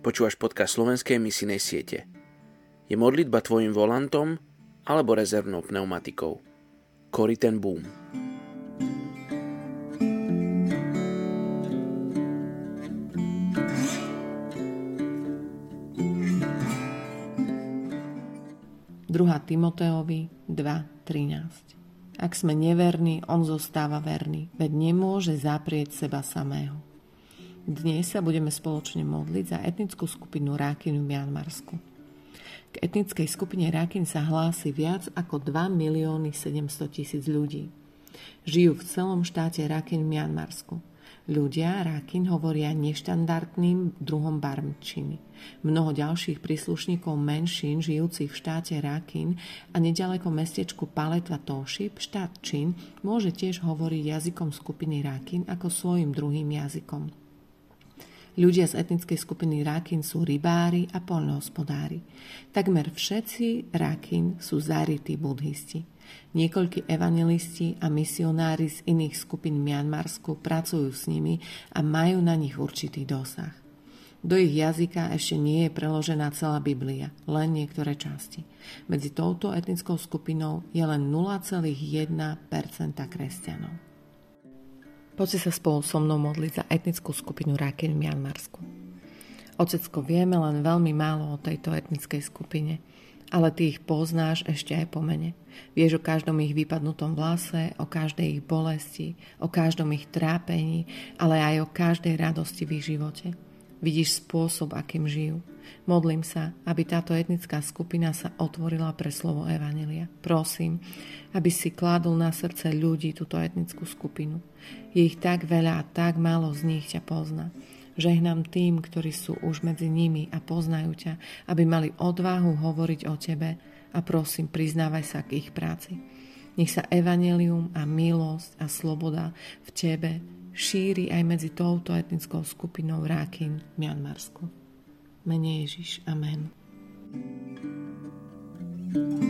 Počúvaš podcast slovenskej misijnej siete. Je modlitba tvojim volantom alebo rezervnou pneumatikou. Cory ten boom. Druhá Timoteovi 2.13 Ak sme neverní, on zostáva verný, veď nemôže zaprieť seba samého. Dnes sa budeme spoločne modliť za etnickú skupinu Rákin v Mianmarsku. K etnickej skupine Rákin sa hlási viac ako 2 milióny 700 tisíc ľudí. Žijú v celom štáte Rákin v Mianmarsku. Ľudia Rákin hovoria neštandardným druhom barmčiny. Mnoho ďalších príslušníkov menšín žijúcich v štáte Rákin a nedaleko mestečku Paletva Toship, štát Čín, môže tiež hovoriť jazykom skupiny Rákin ako svojim druhým jazykom. Ľudia z etnickej skupiny Rakin sú rybári a poľnohospodári. Takmer všetci Rakin sú zarytí budhisti. Niekoľkí evangelisti a misionári z iných skupín Mianmarsku pracujú s nimi a majú na nich určitý dosah. Do ich jazyka ešte nie je preložená celá Biblia, len niektoré časti. Medzi touto etnickou skupinou je len 0,1% kresťanov. Poďte sa spolu so mnou modliť za etnickú skupinu Rakin v Mianmarsku. Otecko, vieme len veľmi málo o tejto etnickej skupine, ale ty ich poznáš ešte aj po mene. Vieš o každom ich vypadnutom vlase, o každej ich bolesti, o každom ich trápení, ale aj o každej radosti v ich živote. Vidíš spôsob, akým žijú. Modlím sa, aby táto etnická skupina sa otvorila pre slovo Evanelia. Prosím, aby si kládol na srdce ľudí túto etnickú skupinu. Je ich tak veľa a tak málo z nich ťa pozná. Žehnám tým, ktorí sú už medzi nimi a poznajú ťa, aby mali odvahu hovoriť o tebe a prosím, priznávaj sa k ich práci. Nech sa evanelium a milosť a sloboda v tebe šíri aj medzi touto etnickou skupinou Rákin v Mianmarsku. Mene Ježiš. Amen. thank you